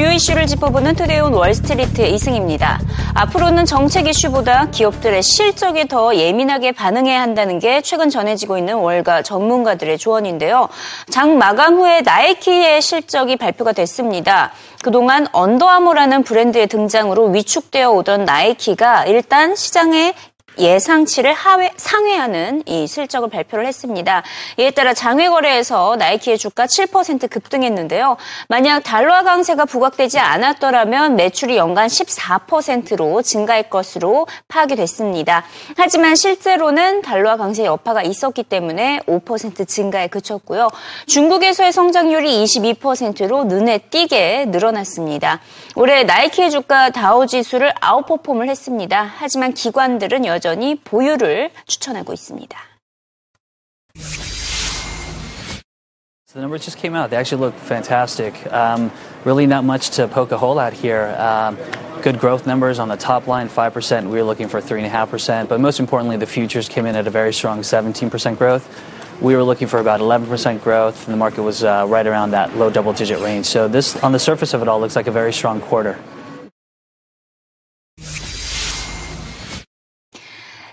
주요 이슈를 짚어보는 투데이온 월스트리트 이승입니다. 앞으로는 정책 이슈보다 기업들의 실적에 더 예민하게 반응해야 한다는 게 최근 전해지고 있는 월가 전문가들의 조언인데요. 장 마감 후에 나이키의 실적이 발표가 됐습니다. 그동안 언더아머라는 브랜드의 등장으로 위축되어 오던 나이키가 일단 시장에 예상치를 하회, 상회하는 이 실적을 발표를 했습니다. 이에 따라 장외 거래에서 나이키의 주가 7% 급등했는데요. 만약 달러 강세가 부각되지 않았더라면 매출이 연간 14%로 증가할 것으로 파악이 됐습니다. 하지만 실제로는 달러 강세 여파가 있었기 때문에 5% 증가에 그쳤고요. 중국에서의 성장률이 22%로 눈에 띄게 늘어났습니다. 올해 나이키의 주가 다우 지수를 아웃퍼폼을 했습니다. 하지만 기관들은 여전히 여전히 보유를 추천하고 있습니다. So the numbers just came out. They actually look fantastic. Um, really not much to poke a hole at here. Um, good growth numbers on the top line, 5%. We were looking for 3.5%. But most importantly, the futures came in at a very strong 17% growth. We were looking for about 11% growth, and the market was uh, right around that low double digit range. So this, on the surface of it all, looks like a very strong quarter.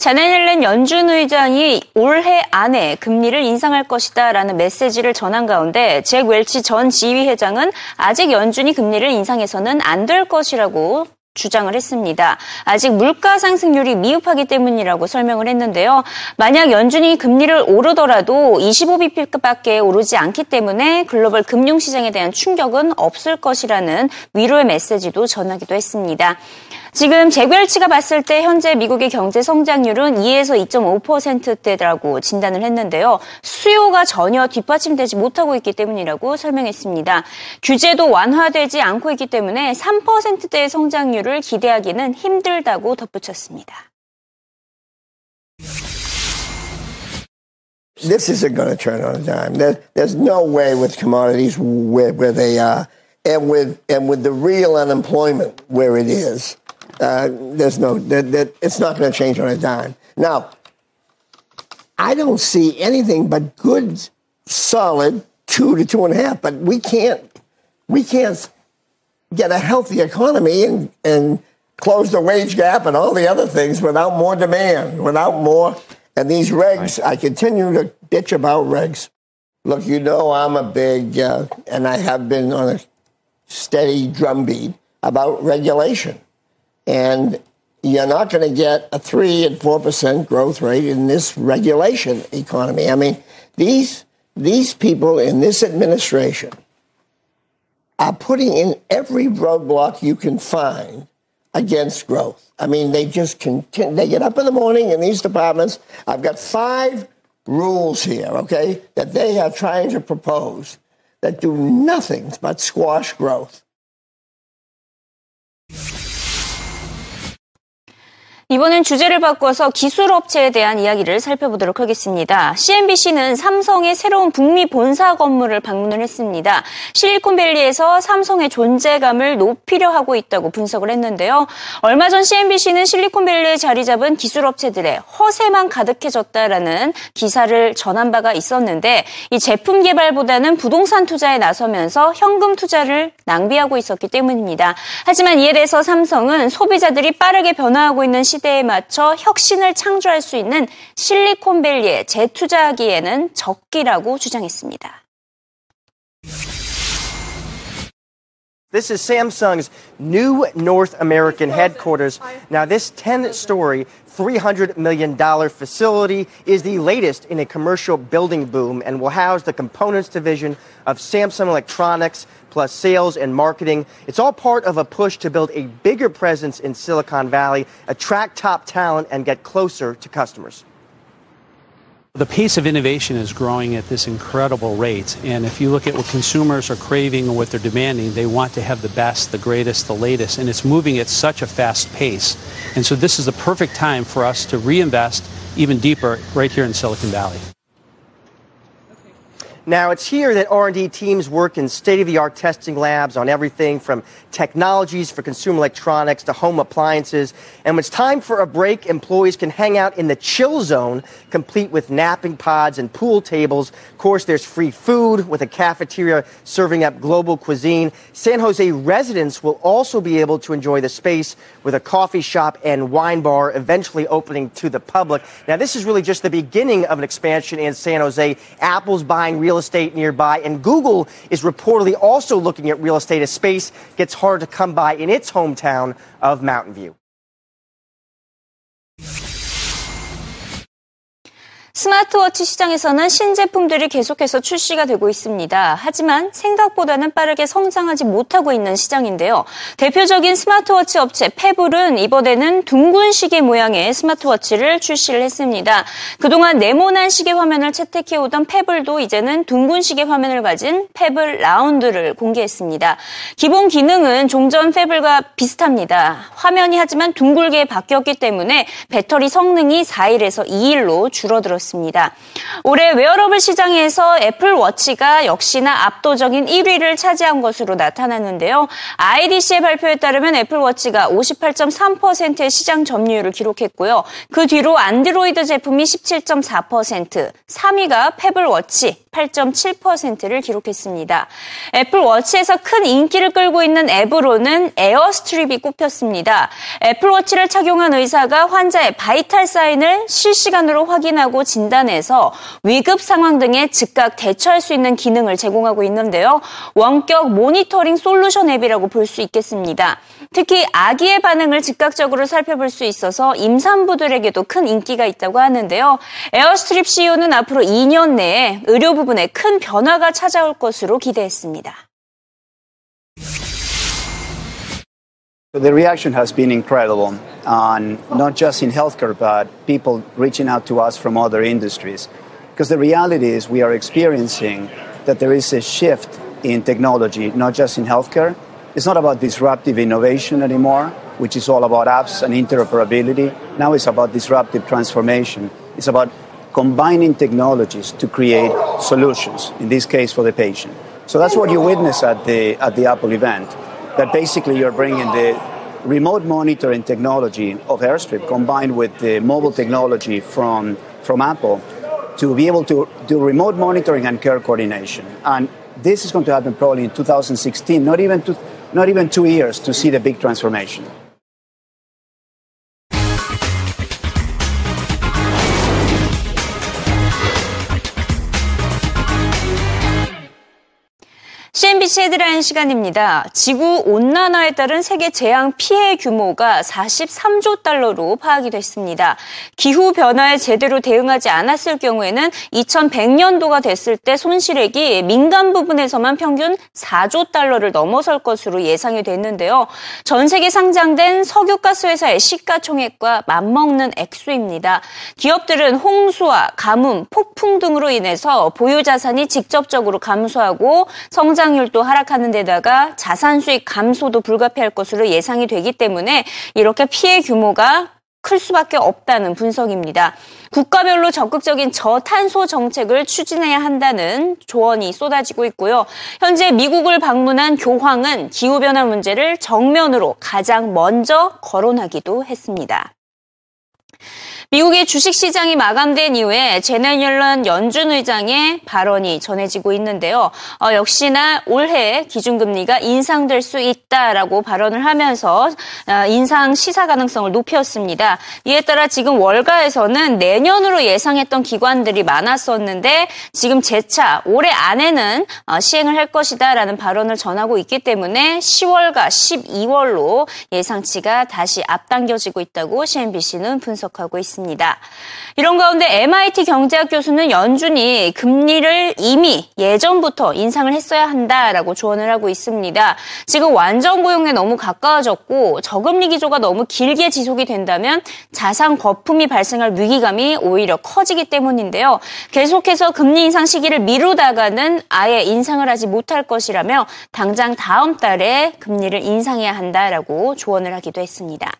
자네 옐렌 연준 의장이 올해 안에 금리를 인상할 것이다라는 메시지를 전한 가운데 잭 웰치 전 지휘회장은 아직 연준이 금리를 인상해서는 안 될 것이라고 주장을 했습니다. 아직 물가 상승률이 미흡하기 때문이라고 설명을 했는데요. 만약 연준이 금리를 오르더라도 25bp밖에 오르지 않기 때문에 글로벌 금융시장에 대한 충격은 없을 것이라는 위로의 메시지도 전하기도 했습니다. 지금 재결치가 봤을 때 현재 미국의 경제 성장률은 2에서 2.5%대라고 진단을 했는데요. 수요가 전혀 뒷받침되지 못하고 있기 때문이라고 설명했습니다. 규제도 완화되지 않고 있기 때문에 3%대의 성장률을 기대하기는 힘들다고 덧붙였습니다. This isn't going to turn on a dime. There, there's no way with commodities where, where they are, and with and with the real unemployment where it is. Uh, there's no, that, that, it's not going to change on a dime. Now, I don't see anything but good, solid two to two and a half. But we can't, we can't get a healthy economy and, and close the wage gap and all the other things without more demand, without more. And these regs. I continue to bitch about regs. Look, you know I'm a big, uh, and I have been on a steady drumbeat about regulation. And you're not going to get a 3 and 4% growth rate in this regulation economy. I mean, these, these people in this administration are putting in every roadblock you can find against growth. I mean, they just continue, they get up in the morning in these departments. I've got five rules here, okay, that they are trying to propose that do nothing but squash growth. 이번엔 주제를 바꿔서 기술 업체에 대한 이야기를 살펴보도록 하겠습니다. CNBC는 삼성의 새로운 북미 본사 건물을 방문을 했습니다. 실리콘밸리에서 삼성의 존재감을 높이려 하고 있다고 분석을 했는데요. 얼마 전 CNBC는 실리콘밸리에 자리 잡은 기술 업체들의 허세만 가득해졌다라는 기사를 전한 바가 있었는데 이 제품 개발보다는 부동산 투자에 나서면서 현금 투자를 낭비하고 있었기 때문입니다. 하지만 이에 대해서 삼성은 소비자들이 빠르게 변화하고 있는 시 시대에 맞춰 혁신을 창조할 수 있는 실리콘밸리에 재투자하기에는 적기라고 주장했습니다. This is Samsung's new North American headquarters. Now, this 10 story, $300 million facility is the latest in a commercial building boom and will house the components division of Samsung Electronics plus sales and marketing. It's all part of a push to build a bigger presence in Silicon Valley, attract top talent, and get closer to customers. The pace of innovation is growing at this incredible rate. And if you look at what consumers are craving and what they're demanding, they want to have the best, the greatest, the latest. And it's moving at such a fast pace. And so this is the perfect time for us to reinvest even deeper right here in Silicon Valley. Now, it's here that R&D teams work in state-of-the-art testing labs on everything from technologies for consumer electronics to home appliances. And when it's time for a break, employees can hang out in the chill zone, complete with napping pods and pool tables. Of course, there's free food with a cafeteria serving up global cuisine. San Jose residents will also be able to enjoy the space with a coffee shop and wine bar eventually opening to the public. Now, this is really just the beginning of an expansion in San Jose. Apple's buying real estate nearby, and Google is reportedly also looking at real estate as space gets hard to come by in its hometown of Mountain View. 스마트워치 시장에서는 신제품들이 계속해서 출시가 되고 있습니다. 하지만 생각보다는 빠르게 성장하지 못하고 있는 시장인데요. 대표적인 스마트워치 업체 페블은 이번에는 둥근 시계 모양의 스마트워치를 출시를 했습니다. 그동안 네모난 시계 화면을 채택해오던 페블도 이제는 둥근 시계 화면을 가진 페블 라운드를 공개했습니다. 기본 기능은 종전 페블과 비슷합니다. 화면이 하지만 둥글게 바뀌었기 때문에 배터리 성능이 4일에서 2일로 줄어들었습니다. 있습니다. 올해 웨어러블 시장에서 애플워치가 역시나 압도적인 1위를 차지한 것으로 나타났는데요. IDC의 발표에 따르면 애플워치가 58.3%의 시장 점유율을 기록했고요. 그 뒤로 안드로이드 제품이 17.4%, 3위가 페블워치 8.7%를 기록했습니다. 애플 워치에서 큰 인기를 끌고 있는 앱으로는 에어스트립이 꼽혔습니다. 애플 워치를 착용한 의사가 환자의 vital sign을 실시간으로 확인하고 진단해서 위급 상황 등에 즉각 대처할 수 있는 기능을 제공하고 있는데요. 원격 모니터링 솔루션 앱이라고 볼 수 있겠습니다. 특히 아기의 반응을 즉각적으로 살펴볼 수 있어서 임산부들에게도 큰 인기가 있다고 하는데요. 에어스트립 CEO는 앞으로 2년 내에 의료 부 분에 큰 변화가 찾아올 것으로 기대했습니다. The reaction has been incredible, on not just in healthcare, but people reaching out to us from other industries. Because the reality is, we are experiencing that there is a shift in technology, not just in healthcare. It's not about disruptive innovation anymore, which is all about apps and interoperability. Now it's about disruptive transformation. It's about combining technologies to create solutions, in this case for the patient. So that's what you witness at the, at the Apple event that basically you're bringing the remote monitoring technology of Airstrip combined with the mobile technology from, from Apple to be able to do remote monitoring and care coordination. And this is going to happen probably in 2016, not even, not even two years to see the big transformation. CNBC 헤드라인 시간입니다. 지구 온난화에 따른 세계 재앙 피해 규모가 43조 달러로 파악이 됐습니다. 기후 변화에 제대로 대응하지 않았을 경우에는 2100년도가 됐을 때 손실액이 민간 부분에서만 평균 4조 달러를 넘어설 것으로 예상이 됐는데요. 전 세계 상장된 석유가스 회사의 시가총액과 맞먹는 액수입니다. 기업들은 홍수와 가뭄, 폭풍 등으로 인해서 보유 자산이 직접적으로 감소하고 성장 성장률도 하락하는 데다가 자산 수익 감소도 불가피할 것으로 예상이 되기 때문에 이렇게 피해 규모가 클 수밖에 없다는 분석입니다. 국가별로 적극적인 저탄소 정책을 추진해야 한다는 조언이 쏟아지고 있고요. 현재 미국을 방문한 교황은 기후변화 문제를 정면으로 가장 먼저 거론하기도 했습니다. 미국의 주식시장이 마감된 이후에 제네 옐런 연준 의장의 발언이 전해지고 있는데요. 어, 역시나 올해 기준금리가 인상될 수 있다라고 발언을 하면서 어, 인상 시사 가능성을 높였습니다. 이에 따라 지금 월가에서는 내년으로 예상했던 기관들이 많았었는데 지금 재차 올해 안에는 어, 시행을 할 것이다라는 발언을 전하고 있기 때문에 10월과 12월로 예상치가 다시 앞당겨지고 있다고 CNBC는 분석하고 있습니다. 있습니다. 이런 가운데 MIT 경제학 교수는 연준이 금리를 이미 예전부터 인상을 했어야 한다라고 조언을 하고 있습니다. 지금 완전 고용에 너무 가까워졌고 저금리 기조가 너무 길게 지속이 된다면 자산 거품이 발생할 위기감이 오히려 커지기 때문인데요. 계속해서 금리 인상 시기를 미루다가는 아예 인상을 하지 못할 것이라며 당장 다음 달에 금리를 인상해야 한다라고 조언을 하기도 했습니다.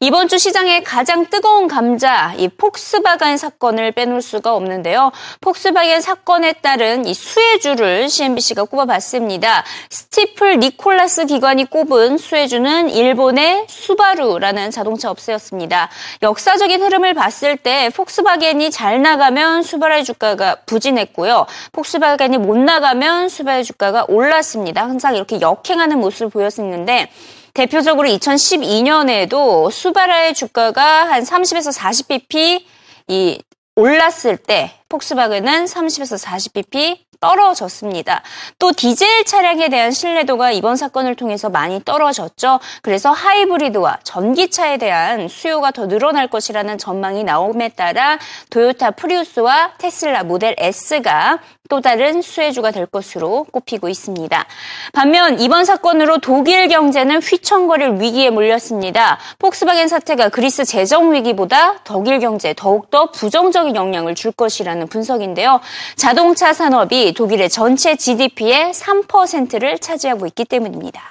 이번 주 시장의 가장 뜨거운 감자, 이 폭스바겐 사건을 빼놓을 수가 없는데요. 폭스바겐 사건에 따른 이 수혜주를 CNBC가 꼽아봤습니다. 스티플 니콜라스 기관이 꼽은 수혜주는 일본의 수바루라는 자동차 업체였습니다. 역사적인 흐름을 봤을 때 폭스바겐이 잘 나가면 수바루의 주가가 부진했고요. 폭스바겐이 못 나가면 수바루의 주가가 올랐습니다. 항상 이렇게 역행하는 모습을 보였었는데 대표적으로 2012년에도 수바라의 주가가 한 30에서 40bp 이 올랐을 때 폭스바겐은 30에서 40bp 떨어졌습니다. 또 디젤 차량에 대한 신뢰도가 이번 사건을 통해서 많이 떨어졌죠. 그래서 하이브리드와 전기차에 대한 수요가 더 늘어날 것이라는 전망이 나옴에 따라 도요타 프리우스와 테슬라 모델 S가 또 다른 수혜주가 될 것으로 꼽히고 있습니다. 반면 이번 사건으로 독일 경제는 휘청거릴 위기에 몰렸습니다. 폭스바겐 사태가 그리스 재정 위기보다 독일 경제에 더욱더 부정적인 영향을 줄 것이라는 분석인데요. 자동차 산업 이 독일의 전체 GDP의 3%를 차지하고 있기 때문입니다.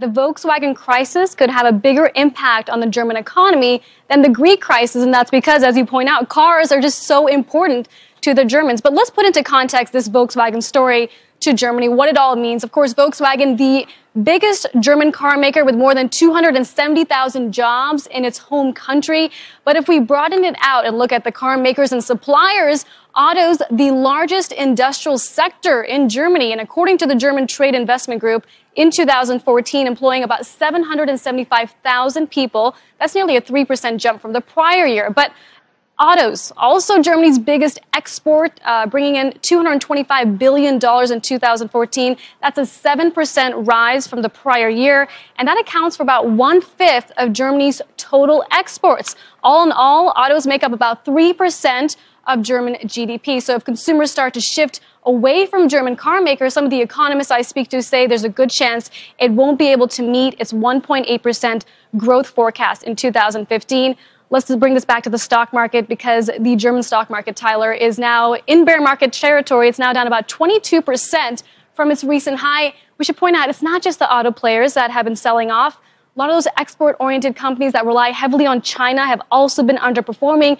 The Volkswagen crisis could have a bigger impact on the German economy than the Greek crisis, and that's because, as you point out, cars are just so important to the Germans. But let's put into context this Volkswagen story to Germany, what it all means. Of course, Volkswagen, the biggest German car maker with more than 270,000 jobs in its home country. But if we broaden it out and look at the car makers and suppliers, autos the largest industrial sector in Germany. And according to the German Trade Investment Group, in 2014, employing about 775,000 people. That's nearly a 3% jump from the prior year. But Autos, also Germany's biggest export, uh, bringing in $225 billion in 2014. That's a 7% rise from the prior year, and that accounts for about one fifth of Germany's total exports. All in all, autos make up about 3% of German GDP. So if consumers start to shift away from German car makers, some of the economists I speak to say there's a good chance it won't be able to meet its 1.8% growth forecast in 2015. Let's bring this back to the stock market because the German stock market, Tyler, is now in bear market territory. It's now down about 22% from its recent high. We should point out it's not just the auto players that have been selling off. A lot of those export oriented companies that rely heavily on China have also been underperforming.